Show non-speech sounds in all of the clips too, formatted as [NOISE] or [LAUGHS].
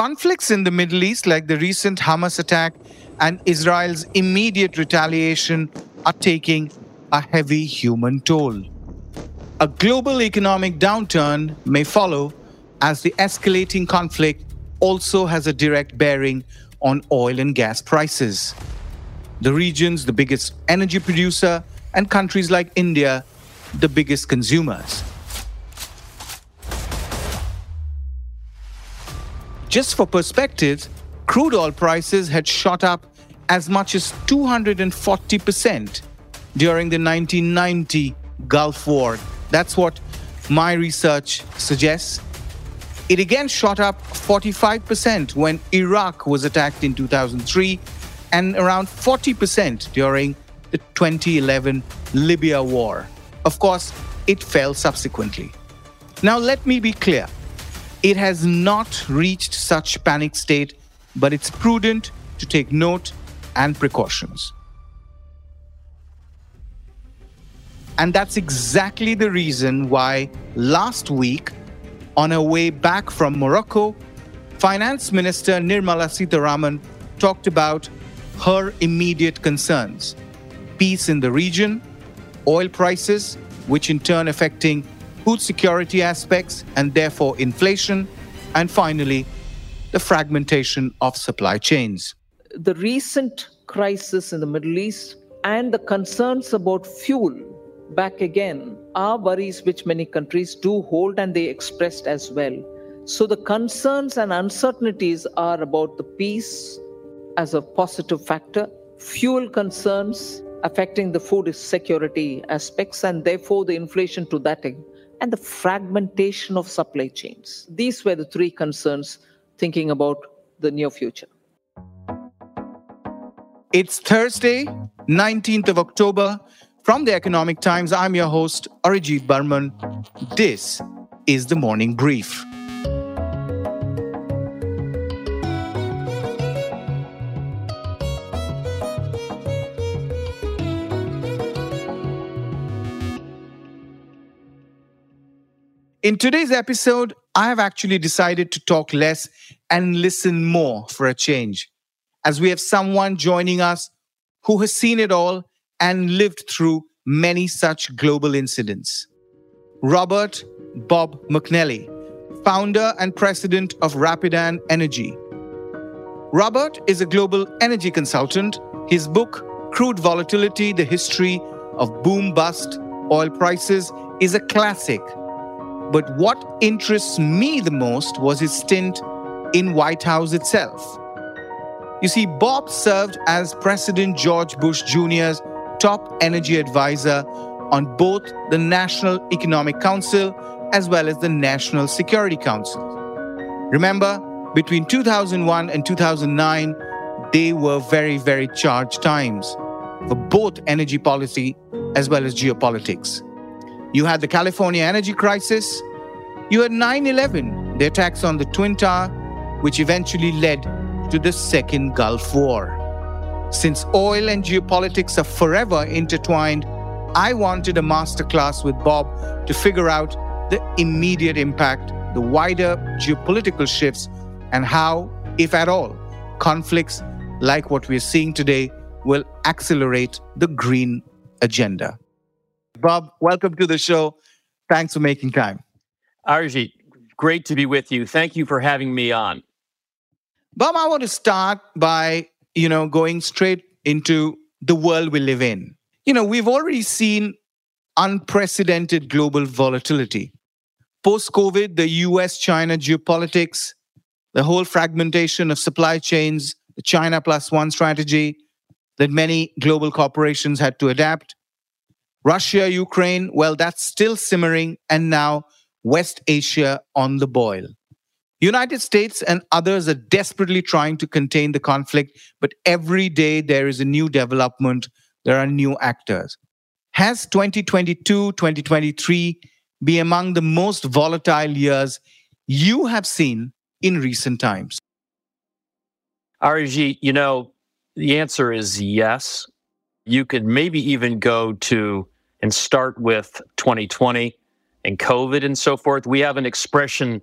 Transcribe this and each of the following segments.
conflicts in the Middle East, like the recent Hamas attack and Israel's immediate retaliation, are taking a heavy human toll. A global economic downturn may follow as the escalating conflict also has a direct bearing on oil and gas prices. The region's the biggest energy producer, and countries like India, the biggest consumers. Just for perspective, crude oil prices had shot up as much as 240% during the 1990 Gulf War. That's what my research suggests. It again shot up 45% when Iraq was attacked in 2003 and around 40% during the 2011 Libya war. Of course, it fell subsequently. Now, let me be clear it has not reached such panic state, but it's prudent to take note and precautions. And that's exactly the reason why last week, on her way back from Morocco, Finance Minister Nirmala Sitharaman talked about her immediate concerns peace in the region, oil prices, which in turn affecting food security aspects and therefore inflation, and finally, the fragmentation of supply chains. The recent crisis in the Middle East and the concerns about fuel back again are worries which many countries do hold and they expressed as well. So the concerns and uncertainties are about the peace as a positive factor, fuel concerns affecting the food security aspects and therefore the inflation to that and the fragmentation of supply chains. These were the three concerns thinking about the near future. It's Thursday, 19th of October. From the Economic Times, I'm your host, Arijit Barman. This is the Morning Brief. In today's episode, I have actually decided to talk less and listen more for a change, as we have someone joining us who has seen it all and lived through many such global incidents. Robert Bob McNally, founder and president of Rapidan Energy. Robert is a global energy consultant. His book, Crude Volatility The History of Boom Bust Oil Prices, is a classic but what interests me the most was his stint in White House itself. You see, Bob served as President George Bush Jr.'s top energy advisor on both the National Economic Council as well as the National Security Council. Remember, between 2001 and 2009, they were very, very charged times for both energy policy as well as geopolitics. You had the California energy crisis. You had 9 11, the attacks on the Twin Tower, which eventually led to the Second Gulf War. Since oil and geopolitics are forever intertwined, I wanted a masterclass with Bob to figure out the immediate impact, the wider geopolitical shifts, and how, if at all, conflicts like what we're seeing today will accelerate the green agenda. Bob, welcome to the show. Thanks for making time. Arijit, great to be with you. Thank you for having me on. Bob, I want to start by, you know, going straight into the world we live in. You know, we've already seen unprecedented global volatility. Post COVID, the US China geopolitics, the whole fragmentation of supply chains, the China plus one strategy that many global corporations had to adapt. Russia, Ukraine, well, that's still simmering. And now West Asia on the boil. United States and others are desperately trying to contain the conflict, but every day there is a new development, there are new actors. Has 2022, 2023 be among the most volatile years you have seen in recent times? Arijit, you know, the answer is yes. You could maybe even go to and start with 2020 and COVID and so forth. We have an expression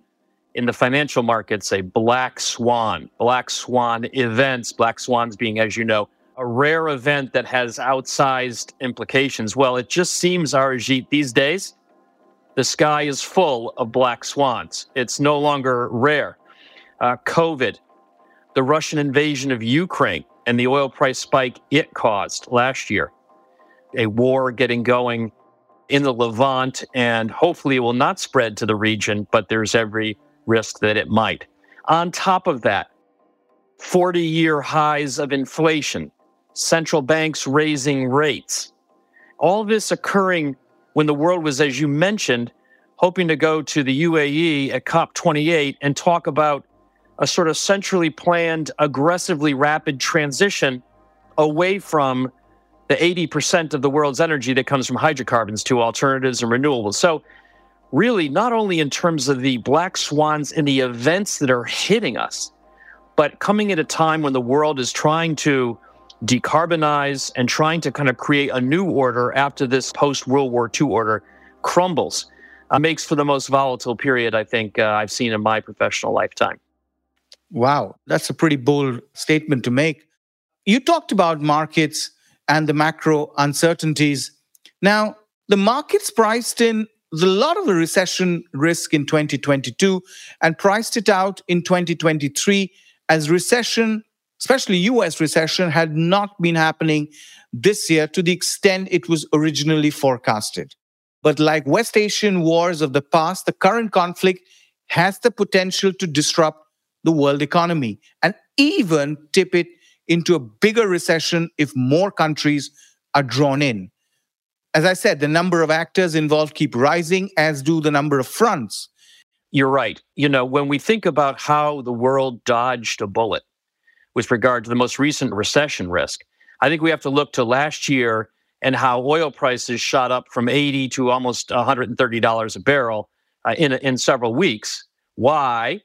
in the financial markets a black swan, black swan events, black swans being, as you know, a rare event that has outsized implications. Well, it just seems, Arijit, these days, the sky is full of black swans. It's no longer rare. Uh, COVID, the Russian invasion of Ukraine, and the oil price spike it caused last year, a war getting going in the Levant, and hopefully it will not spread to the region, but there's every risk that it might. On top of that, 40 year highs of inflation, central banks raising rates, all this occurring when the world was, as you mentioned, hoping to go to the UAE at COP28 and talk about a sort of centrally planned, aggressively rapid transition away from the 80% of the world's energy that comes from hydrocarbons to alternatives and renewables. So, really, not only in terms of the black swans and the events that are hitting us, but coming at a time when the world is trying to decarbonize and trying to kind of create a new order after this post World War II order crumbles, uh, makes for the most volatile period I think uh, I've seen in my professional lifetime. Wow, that's a pretty bold statement to make. You talked about markets and the macro uncertainties. Now, the markets priced in a lot of the recession risk in 2022 and priced it out in 2023 as recession, especially US recession, had not been happening this year to the extent it was originally forecasted. But like West Asian wars of the past, the current conflict has the potential to disrupt the world economy and even tip it into a bigger recession if more countries are drawn in. As I said, the number of actors involved keep rising, as do the number of fronts. You're right. You know, when we think about how the world dodged a bullet with regard to the most recent recession risk, I think we have to look to last year and how oil prices shot up from 80 to almost $130 a barrel uh, in, in several weeks. Why?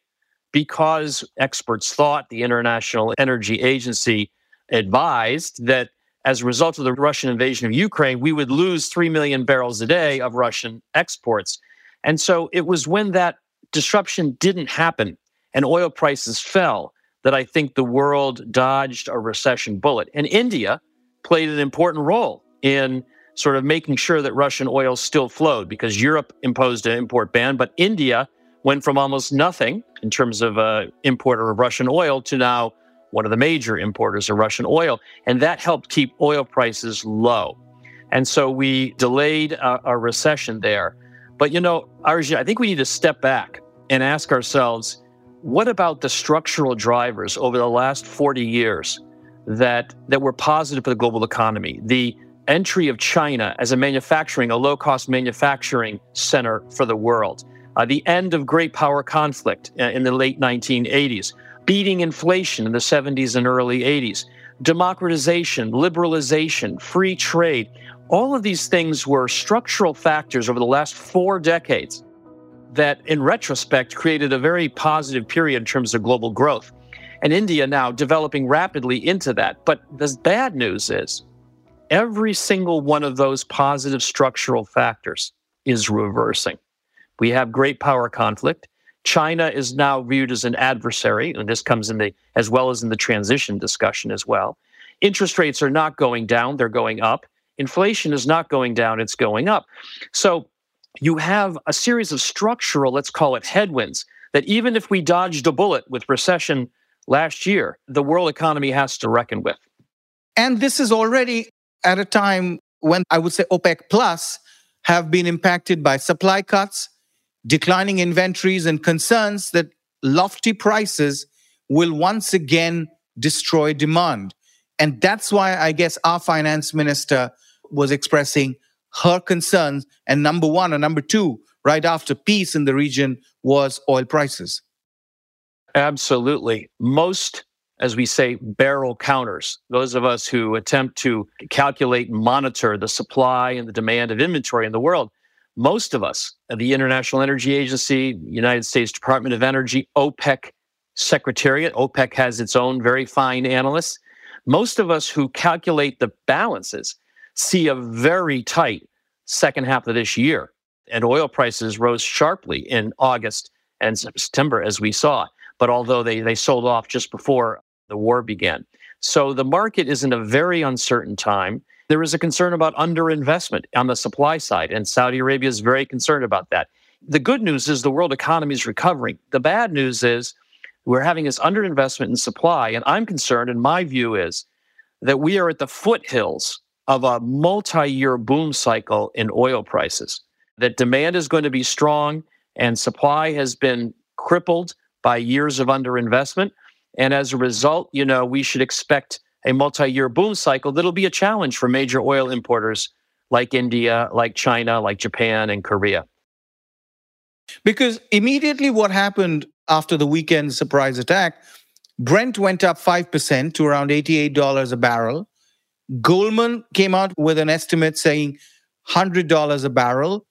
Because experts thought the International Energy Agency advised that as a result of the Russian invasion of Ukraine, we would lose 3 million barrels a day of Russian exports. And so it was when that disruption didn't happen and oil prices fell that I think the world dodged a recession bullet. And India played an important role in sort of making sure that Russian oil still flowed because Europe imposed an import ban, but India went from almost nothing in terms of uh, importer of Russian oil to now one of the major importers of Russian oil. And that helped keep oil prices low. And so we delayed a, a recession there. But you know, Arjun, I think we need to step back and ask ourselves what about the structural drivers over the last 40 years that, that were positive for the global economy? The entry of China as a manufacturing, a low cost manufacturing center for the world, uh, the end of great power conflict uh, in the late 1980s, beating inflation in the 70s and early 80s, democratization, liberalization, free trade. All of these things were structural factors over the last four decades that, in retrospect, created a very positive period in terms of global growth. And India now developing rapidly into that. But the bad news is every single one of those positive structural factors is reversing. We have great power conflict. China is now viewed as an adversary, and this comes in the as well as in the transition discussion as well. Interest rates are not going down, they're going up. Inflation is not going down, it's going up. So you have a series of structural, let's call it headwinds, that even if we dodged a bullet with recession last year, the world economy has to reckon with. And this is already at a time when I would say OPEC plus have been impacted by supply cuts, declining inventories, and concerns that lofty prices will once again destroy demand. And that's why I guess our finance minister was expressing her concerns. And number one or number two, right after peace in the region, was oil prices. Absolutely. Most as we say, barrel counters. Those of us who attempt to calculate and monitor the supply and the demand of inventory in the world, most of us, the International Energy Agency, United States Department of Energy, OPEC Secretariat, OPEC has its own very fine analysts. Most of us who calculate the balances see a very tight second half of this year. And oil prices rose sharply in August and September, as we saw. But although they, they sold off just before the war began. So the market is in a very uncertain time. There is a concern about underinvestment on the supply side, and Saudi Arabia is very concerned about that. The good news is the world economy is recovering. The bad news is we're having this underinvestment in supply. And I'm concerned, and my view is that we are at the foothills of a multi year boom cycle in oil prices, that demand is going to be strong and supply has been crippled by years of underinvestment. And as a result, you know, we should expect a multi year boom cycle that'll be a challenge for major oil importers like India, like China, like Japan, and Korea. Because immediately what happened after the weekend surprise attack, Brent went up 5% to around $88 a barrel. Goldman came out with an estimate saying $100 a barrel.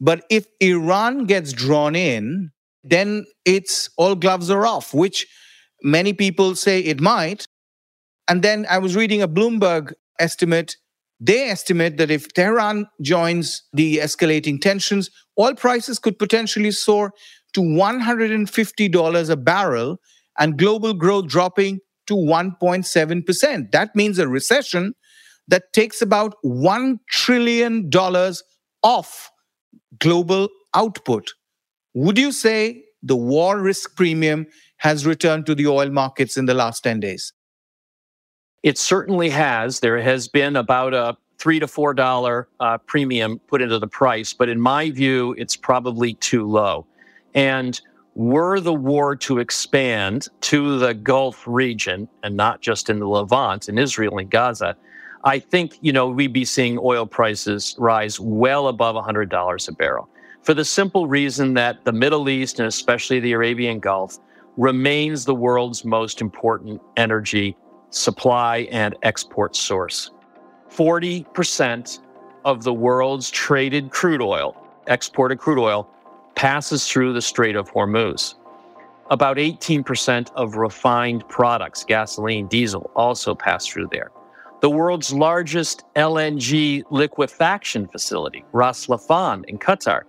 But if Iran gets drawn in, then it's all gloves are off, which many people say it might. And then I was reading a Bloomberg estimate. They estimate that if Tehran joins the escalating tensions, oil prices could potentially soar to $150 a barrel and global growth dropping to 1.7%. That means a recession that takes about $1 trillion off global output. Would you say the war risk premium has returned to the oil markets in the last 10 days? It certainly has. There has been about a three to four dollar uh, premium put into the price, but in my view, it's probably too low. And were the war to expand to the Gulf region and not just in the Levant, in Israel and Gaza, I think, you know, we'd be seeing oil prices rise well above $100 a barrel for the simple reason that the Middle East and especially the Arabian Gulf remains the world's most important energy supply and export source. 40% of the world's traded crude oil, exported crude oil, passes through the Strait of Hormuz. About 18% of refined products, gasoline, diesel, also pass through there. The world's largest LNG liquefaction facility, Ras Laffan in Qatar,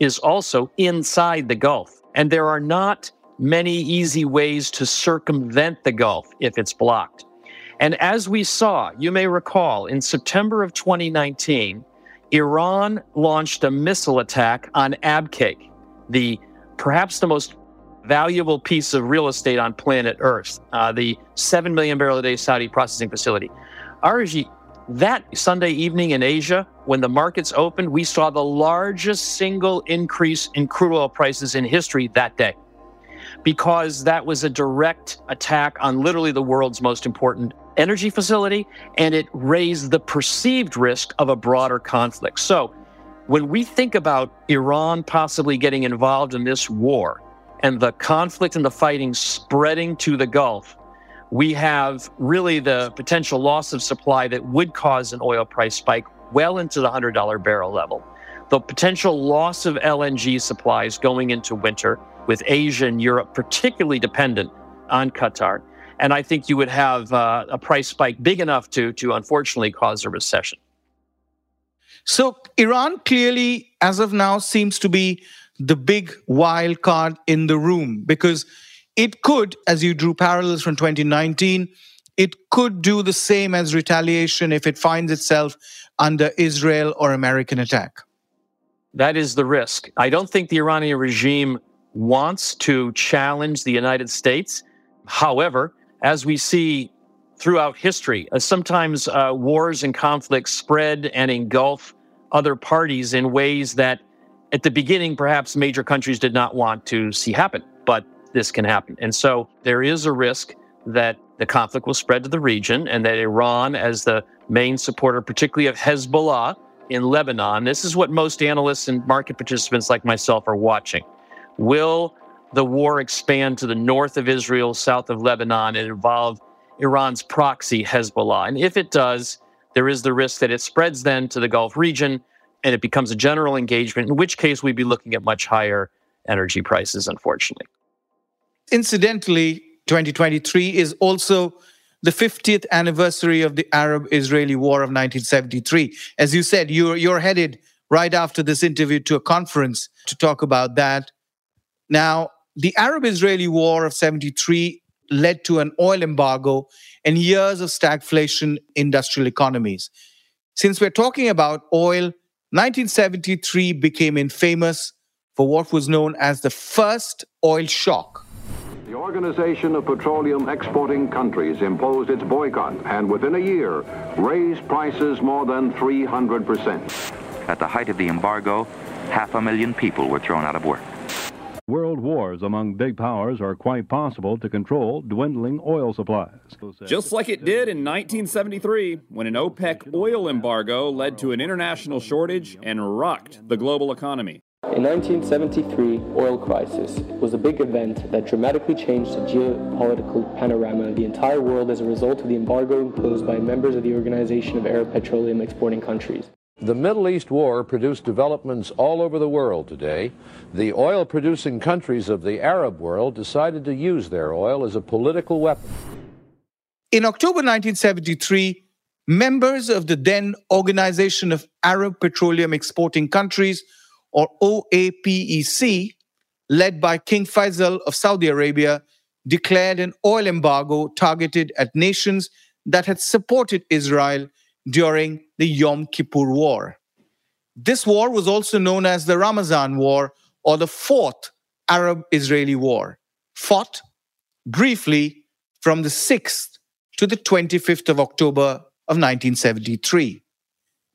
is also inside the Gulf. And there are not many easy ways to circumvent the Gulf if it's blocked. And as we saw, you may recall, in September of 2019, Iran launched a missile attack on Abqaiq, the perhaps the most valuable piece of real estate on planet Earth, uh, the 7 million barrel a day Saudi processing facility. Arijit, that Sunday evening in Asia, when the markets opened, we saw the largest single increase in crude oil prices in history that day because that was a direct attack on literally the world's most important energy facility and it raised the perceived risk of a broader conflict. So, when we think about Iran possibly getting involved in this war and the conflict and the fighting spreading to the Gulf, we have really the potential loss of supply that would cause an oil price spike well into the $100 barrel level. The potential loss of LNG supplies going into winter, with Asia and Europe particularly dependent on Qatar. And I think you would have uh, a price spike big enough to, to unfortunately cause a recession. So Iran clearly, as of now, seems to be the big wild card in the room because it could, as you drew parallels from 2019, it could do the same as retaliation if it finds itself under Israel or American attack. That is the risk. I don't think the Iranian regime wants to challenge the United States. However, as we see throughout history. Uh, sometimes uh, wars and conflicts spread and engulf other parties in ways that, at the beginning, perhaps major countries did not want to see happen, but this can happen. And so there is a risk that the conflict will spread to the region and that Iran, as the main supporter, particularly of Hezbollah in Lebanon, this is what most analysts and market participants like myself are watching. Will the war expand to the north of Israel, south of Lebanon, and involve Iran's proxy, Hezbollah. And if it does, there is the risk that it spreads then to the Gulf region and it becomes a general engagement, in which case we'd be looking at much higher energy prices, unfortunately. Incidentally, 2023 is also the 50th anniversary of the Arab Israeli War of 1973. As you said, you're, you're headed right after this interview to a conference to talk about that. Now, the Arab Israeli War of 73 led to an oil embargo and years of stagflation industrial economies. Since we're talking about oil, 1973 became infamous for what was known as the first oil shock. The Organization of Petroleum Exporting Countries imposed its boycott and within a year raised prices more than 300%. At the height of the embargo, half a million people were thrown out of work. World wars among big powers are quite possible to control dwindling oil supplies. Just like it did in 1973 when an OPEC oil embargo led to an international shortage and rocked the global economy. In 1973, oil crisis was a big event that dramatically changed the geopolitical panorama of the entire world as a result of the embargo imposed by members of the Organization of Arab Petroleum Exporting Countries. The Middle East war produced developments all over the world today. The oil producing countries of the Arab world decided to use their oil as a political weapon. In October 1973, members of the then Organization of Arab Petroleum Exporting Countries, or OAPEC, led by King Faisal of Saudi Arabia, declared an oil embargo targeted at nations that had supported Israel during the Yom Kippur War. This war was also known as the Ramazan War or the Fourth Arab Israeli War, fought briefly from the 6th to the 25th of October of 1973.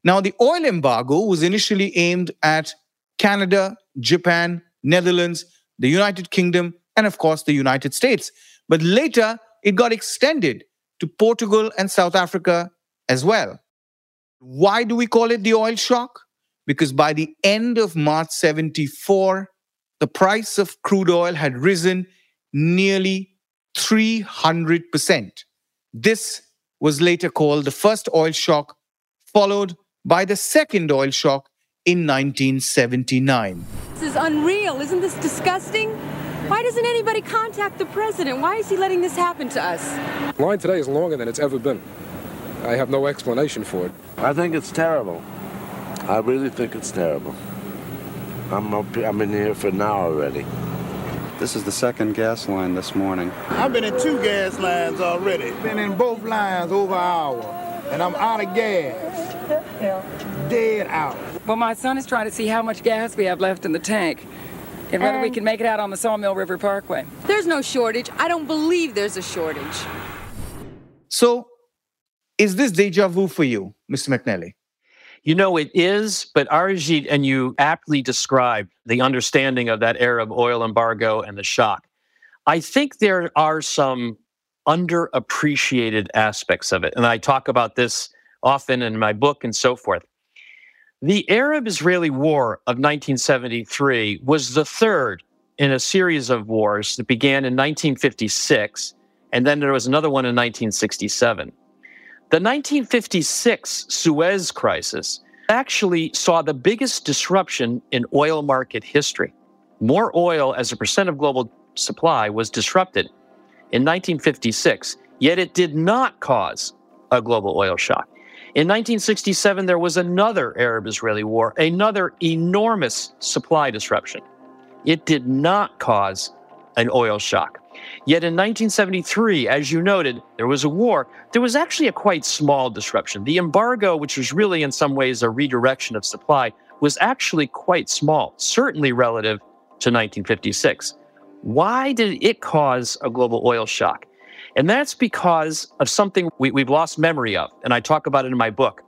Now, the oil embargo was initially aimed at Canada, Japan, Netherlands, the United Kingdom, and of course the United States. But later, it got extended to Portugal and South Africa as well. Why do we call it the oil shock? Because by the end of March 74, the price of crude oil had risen nearly 300%. This was later called the first oil shock, followed by the second oil shock in 1979. This is unreal. Isn't this disgusting? Why doesn't anybody contact the president? Why is he letting this happen to us? Line today is longer than it's ever been. I have no explanation for it. I think it's terrible. I really think it's terrible. I'm up, I'm in here for an hour already. This is the second gas line this morning. I've been in two gas lines already. Been in both lines over an hour, and I'm out of gas. [LAUGHS] Dead out. Well, my son is trying to see how much gas we have left in the tank and whether we can make it out on the Sawmill River Parkway. There's no shortage. I don't believe there's a shortage. So, is this deja vu for you, Mr. McNally? You know, it is, but Arijit, and you aptly described the understanding of that Arab oil embargo and the shock. I think there are some underappreciated aspects of it. And I talk about this often in my book and so forth. The Arab Israeli War of 1973 was the third in a series of wars that began in 1956, and then there was another one in 1967. The 1956 Suez Crisis actually saw the biggest disruption in oil market history. More oil as a percent of global supply was disrupted in 1956, yet it did not cause a global oil shock. In 1967, there was another Arab Israeli war, another enormous supply disruption. It did not cause an oil shock. Yet in 1973, as you noted, there was a war. There was actually a quite small disruption. The embargo, which was really in some ways a redirection of supply, was actually quite small, certainly relative to 1956. Why did it cause a global oil shock? And that's because of something we, have lost memory of, and I talk about it in my book.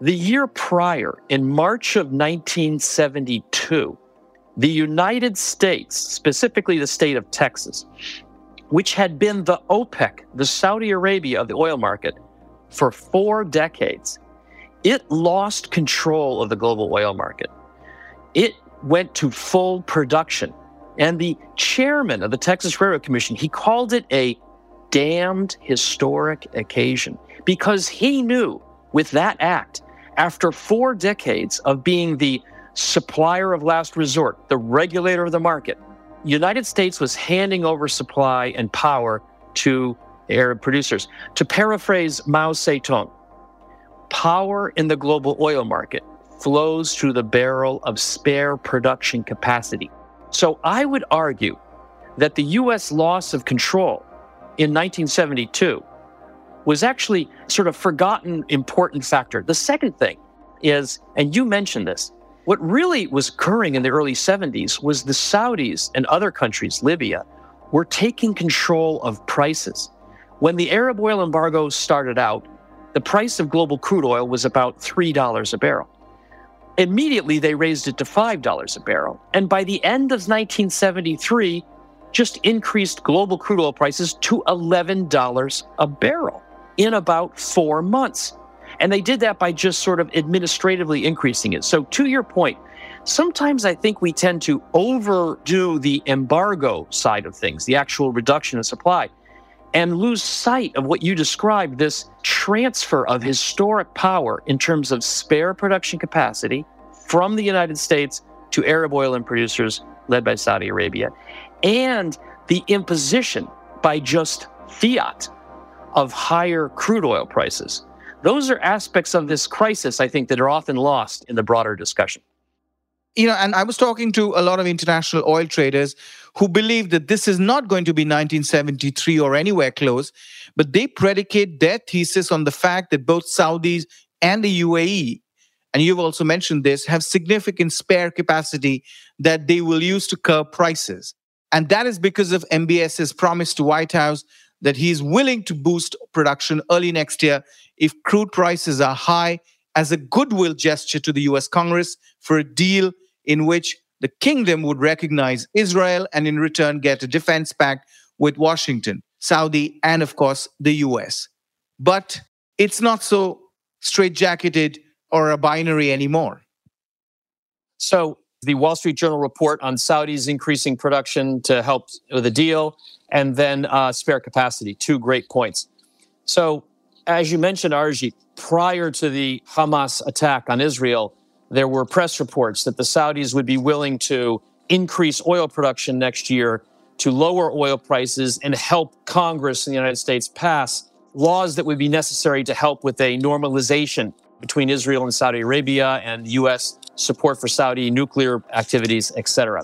The year prior, in March of 1972, the United States, specifically the state of Texas, which had been the OPEC, the Saudi Arabia of the oil market, for four decades, it lost control of the global oil market. It went to full production. And the chairman of the Texas Railroad Commission, he called it a damned historic occasion because he knew with that act, after four decades of being the supplier of last resort, the regulator of the market. United States was handing over supply and power to Arab producers. To paraphrase Mao Zedong, power in the global oil market flows through the barrel of spare production capacity. So I would argue that the U.S. loss of control in 1972 was actually sort of forgotten important factor. The second thing is, and you mentioned this, what really was occurring in the early 70s was the Saudis and other countries, Libya, were taking control of prices. When the Arab oil embargo started out, the price of global crude oil was about $3 a barrel. Immediately, they raised it to $5 a barrel. And by the end of 1973, just increased global crude oil prices to $11 a barrel in about four months. And they did that by just sort of administratively increasing it. So, to your point, sometimes I think we tend to overdo the embargo side of things, the actual reduction of supply, and lose sight of what you described this transfer of historic power in terms of spare production capacity from the United States to Arab oil and producers led by Saudi Arabia, and the imposition by just fiat of higher crude oil prices. Those are aspects of this crisis, I think, that are often lost in the broader discussion. You know, and I was talking to a lot of international oil traders who believe that this is not going to be 1973 or anywhere close, but they predicate their thesis on the fact that both Saudis and the UAE, and you've also mentioned this, have significant spare capacity that they will use to curb prices. And that is because of MBS's promise to White House that he's willing to boost production early next year if crude prices are high as a goodwill gesture to the US Congress for a deal in which the kingdom would recognize Israel and in return get a defense pact with Washington, Saudi, and of course the US. But it's not so straitjacketed or a binary anymore. So the Wall Street Journal report on Saudis increasing production to help with the deal, and then uh, spare capacity. Two great points. So, as you mentioned, Arijit, prior to the Hamas attack on Israel, there were press reports that the Saudis would be willing to increase oil production next year to lower oil prices and help Congress in the United States pass laws that would be necessary to help with a normalization between Israel and Saudi Arabia and the U.S. support for Saudi nuclear activities, etc.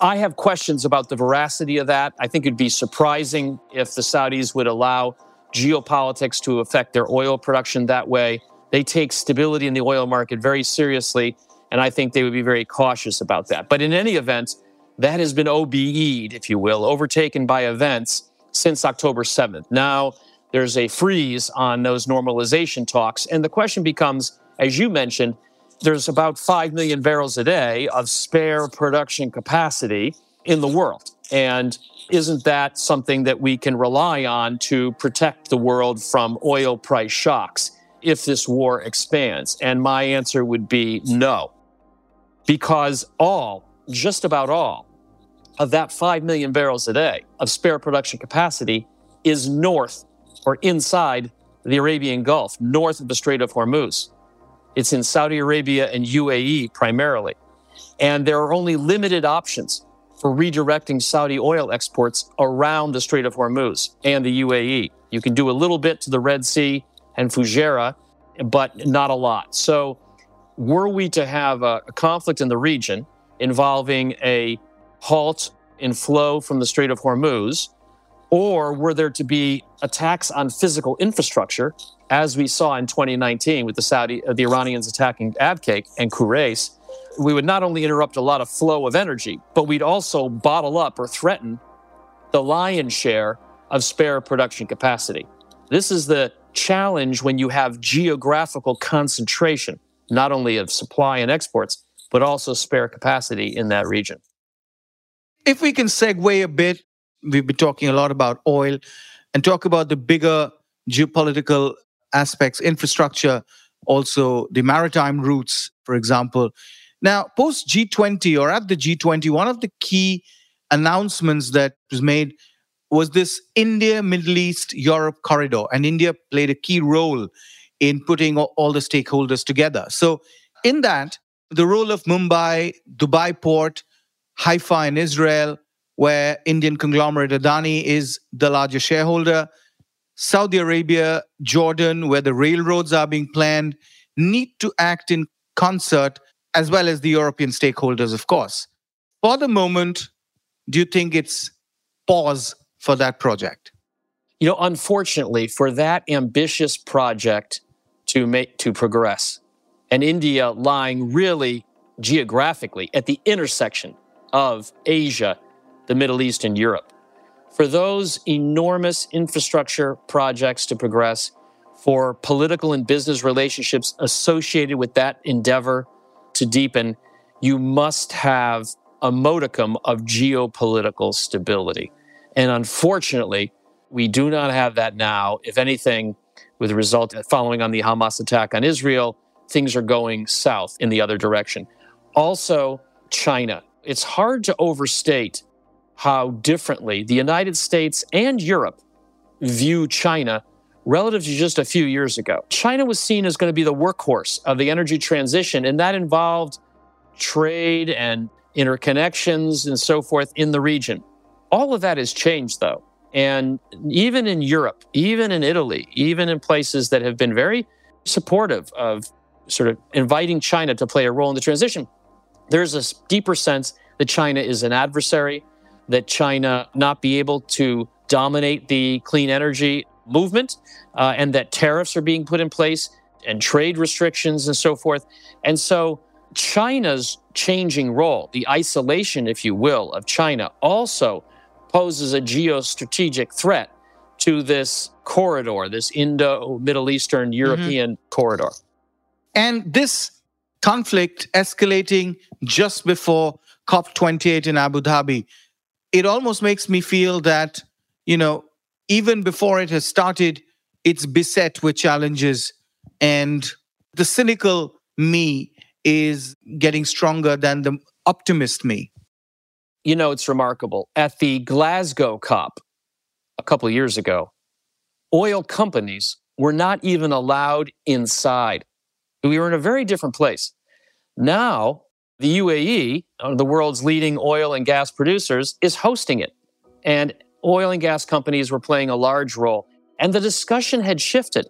I have questions about the veracity of that. I think it'd be surprising if the Saudis would allow geopolitics to affect their oil production that way. They take stability in the oil market very seriously, and I think they would be very cautious about that. But in any event, that has been OBE'd, if you will, overtaken by events since October 7th. Now there's a freeze on those normalization talks. And the question becomes, as you mentioned, there's about 5 million barrels a day of spare production capacity in the world. And isn't that something that we can rely on to protect the world from oil price shocks if this war expands? And my answer would be no. Because all, just about all, of that 5 million barrels a day of spare production capacity is north or inside the Arabian Gulf, north of the Strait of Hormuz. It's in Saudi Arabia and UAE primarily. And there are only limited options for redirecting Saudi oil exports around the Strait of Hormuz and the UAE. You can do a little bit to the Red Sea and Fujairah, but not a lot. So, were we to have a, conflict in the region involving a halt in flow from the Strait of Hormuz, or were there to be attacks on physical infrastructure, as we saw in 2019 with the Saudi, uh, the Iranians attacking Abqaiq and Khurais, we would not only interrupt a lot of flow of energy, but we'd also bottle up or threaten the lion's share of spare production capacity. This is the challenge when you have geographical concentration, not only of supply and exports, but also spare capacity in that region. If we can segue a bit, we've been talking a lot about oil and talk about the bigger geopolitical aspects, infrastructure, also the maritime routes, for example. Now, post G20 or at the G20, one of the key announcements that was made was this India, Middle East, Europe corridor. And India played a key role in putting all the stakeholders together. So, in that, the role of Mumbai, Dubai port, Haifa in Israel, where Indian conglomerate Adani is the largest shareholder, Saudi Arabia, Jordan, where the railroads are being planned, need to act in concert, as well as the European stakeholders, of course. For the moment, do you think it's pause for that project? You know, unfortunately, for that ambitious project to make to progress, and India lying really geographically at the intersection of Asia, the Middle East, and Europe, for those enormous infrastructure projects to progress, for political and business relationships associated with that endeavor to deepen, you must have a modicum of geopolitical stability. And unfortunately, we do not have that now. If anything, with the result following on the Hamas attack on Israel, things are going south in the other direction. Also, China. It's hard to overstate how differently the United States and Europe view China relative to just a few years ago. China was seen as going to be the workhorse of the energy transition, and that involved trade and interconnections and so forth in the region. All of that has changed, though. And even in Europe, even in Italy, even in places that have been very supportive of sort of inviting China to play a role in the transition, there's a deeper sense that China is an adversary, that China not be able to dominate the clean energy movement, uh, and that tariffs are being put in place and trade restrictions and so forth. And so China's changing role, the isolation, if you will, of China also poses a geostrategic threat to this corridor, this Indo Middle Eastern mm-hmm. European mm-hmm. corridor. And this conflict escalating just before COP28 in Abu Dhabi, it almost makes me feel that, you know, even before it has started, it's beset with challenges. And the cynical me is getting stronger than the optimist me. You know, it's remarkable. At the Glasgow COP a couple of years ago, oil companies were not even allowed inside. We were in a very different place. Now, the UAE, of uh, the world's leading oil and gas producers, is hosting it. And oil and gas companies were playing a large role. And the discussion had shifted.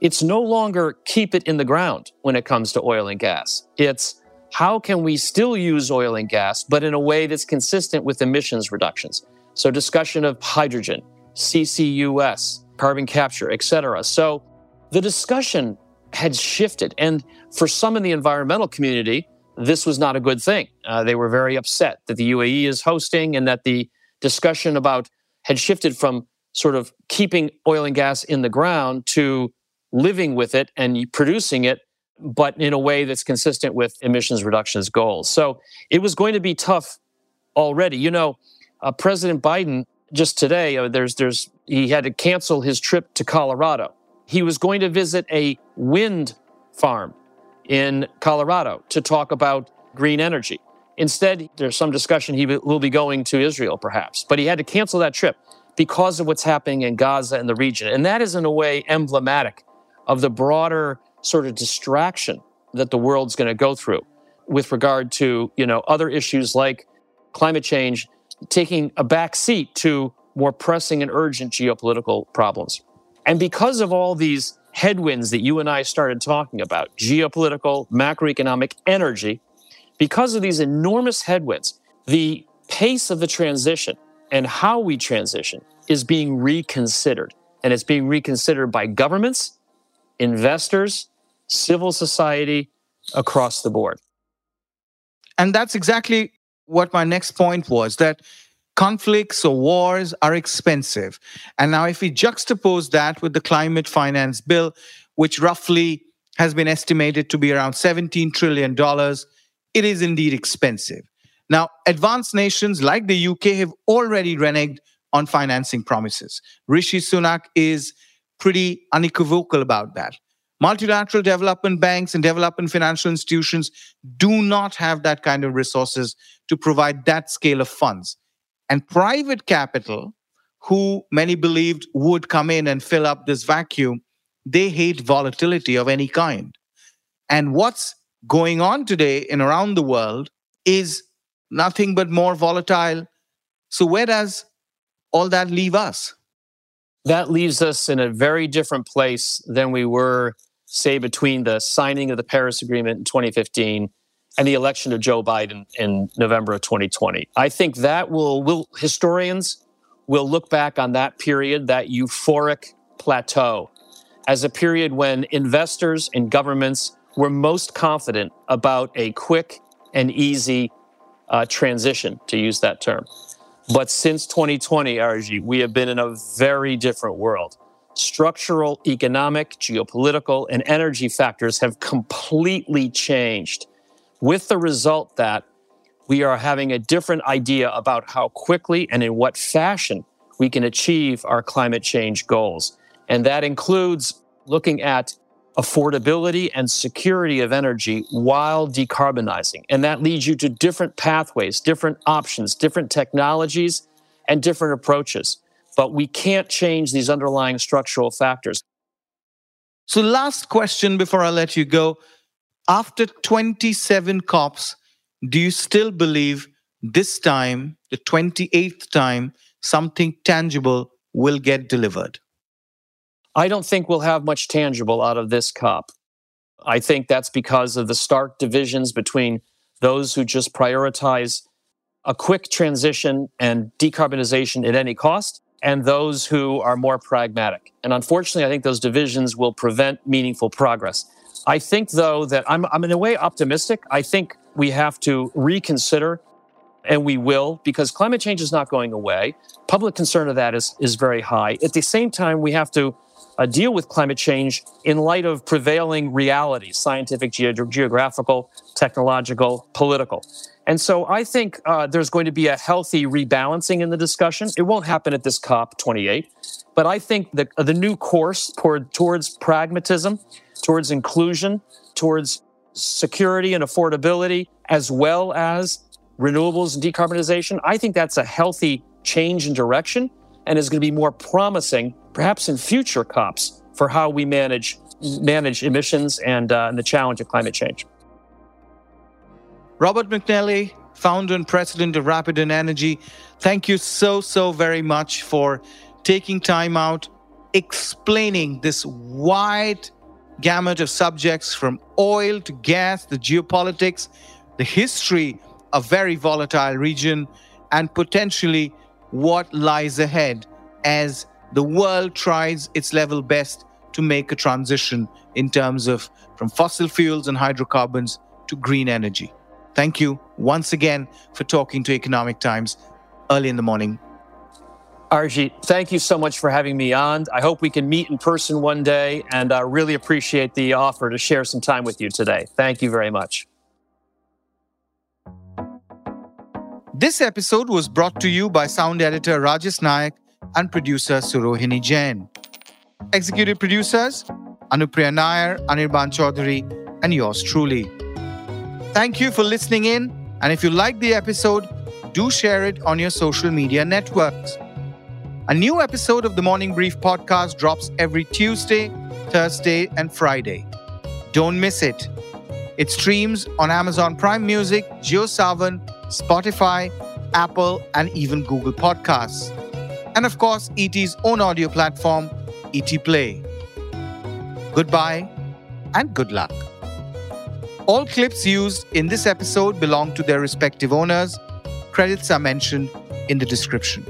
It's no longer keep it in the ground when it comes to oil and gas. It's how can we still use oil and gas, but in a way that's consistent with emissions reductions? So, discussion of hydrogen, CCUS, carbon capture, et cetera. So, the discussion had shifted. And for some in the environmental community, this was not a good thing. Uh, they were very upset that the UAE is hosting and that the discussion about had shifted from sort of keeping oil and gas in the ground to living with it and producing it, but in a way that's consistent with emissions reductions goals. So it was going to be tough already. You know, uh, President Biden just today, uh, there's there's he had to cancel his trip to Colorado. He was going to visit a wind farm in Colorado to talk about green energy. Instead, there's some discussion he will be going to Israel, perhaps, but he had to cancel that trip because of what's happening in Gaza and the region. And that is, in a way, emblematic of the broader sort of distraction that the world's going to go through with regard to you know other issues like climate change taking a back seat to more pressing and urgent geopolitical problems. And because of all these headwinds that you and I started talking about, geopolitical, macroeconomic, energy, because of these enormous headwinds, the pace of the transition and how we transition is being reconsidered. And it's being reconsidered by governments, investors, civil society across the board. And that's exactly what my next point was that conflicts or wars are expensive. And now, if we juxtapose that with the climate finance bill, which roughly has been estimated to be around $17 trillion, it is indeed expensive. Now, advanced nations like the UK have already reneged on financing promises. Rishi Sunak is pretty unequivocal about that. Multilateral development banks and development financial institutions do not have that kind of resources to provide that scale of funds. And private capital, who many believed would come in and fill up this vacuum, they hate volatility of any kind. And what's going on today and around the world is nothing but more volatile. So, where does all that leave us? That leaves us in a very different place than we were, say, between the signing of the Paris Agreement in 2015 and the election of Joe Biden in November of 2020. I think that will, will historians will look back on that period, that euphoric plateau, as a period when investors and governments were most confident about a quick and easy uh, transition, to use that term. But since 2020, RG, we have been in a very different world. Structural, economic, geopolitical, and energy factors have completely changed, with the result that we are having a different idea about how quickly and in what fashion we can achieve our climate change goals. And that includes looking at affordability and security of energy while decarbonizing. And that leads you to different pathways, different options, different technologies, and different approaches. But we can't change these underlying structural factors. So, last question before I let you go. After 27 COPs, do you still believe this time, the 28th time, something tangible will get delivered? I don't think we'll have much tangible out of this COP. I think that's because of the stark divisions between those who just prioritize a quick transition and decarbonization at any cost and those who are more pragmatic. And unfortunately, I think those divisions will prevent meaningful progress. I think, though, that I'm, I'm in a way optimistic. I think we have to reconsider, and we will, because climate change is not going away. Public concern of that is, is very high. At the same time, we have to uh, deal with climate change in light of prevailing realities scientific, ge- geographical, technological, political. And so I think uh, there's going to be a healthy rebalancing in the discussion. It won't happen at this COP28, but I think the, the new course toward, towards pragmatism, towards inclusion, towards security and affordability, as well as renewables and decarbonization, I think that's a healthy change in direction and is going to be more promising, perhaps in future COPs, for how we manage manage emissions and, uh, and the challenge of climate change. Robert McNally, founder and president of Rapidan Energy, thank you so, so very much for taking time out, explaining this wide gamut of subjects from oil to gas, the geopolitics, the history of very volatile region, and potentially what lies ahead as the world tries its level best to make a transition in terms of from fossil fuels and hydrocarbons to green energy. Thank you once again for talking to Economic Times early in the morning. Arjit, thank you so much for having me on. I hope we can meet in person one day and I really appreciate the offer to share some time with you today. Thank you very much. This episode was brought to you by sound editor Rajesh Nayak and producer Surohini Jain. Executive producers Anupriya Nair, Anirban Chaudhary, and yours truly. Thank you for listening in, and if you like the episode, do share it on your social media networks. A new episode of the Morning Brief podcast drops every Tuesday, Thursday, and Friday. Don't miss it. It streams on Amazon Prime Music, JioSaavn, Spotify, Apple, and even Google Podcasts. And of course, ET's own audio platform, ET Play. Goodbye and good luck. All clips used in this episode belong to their respective owners. Credits are mentioned in the description.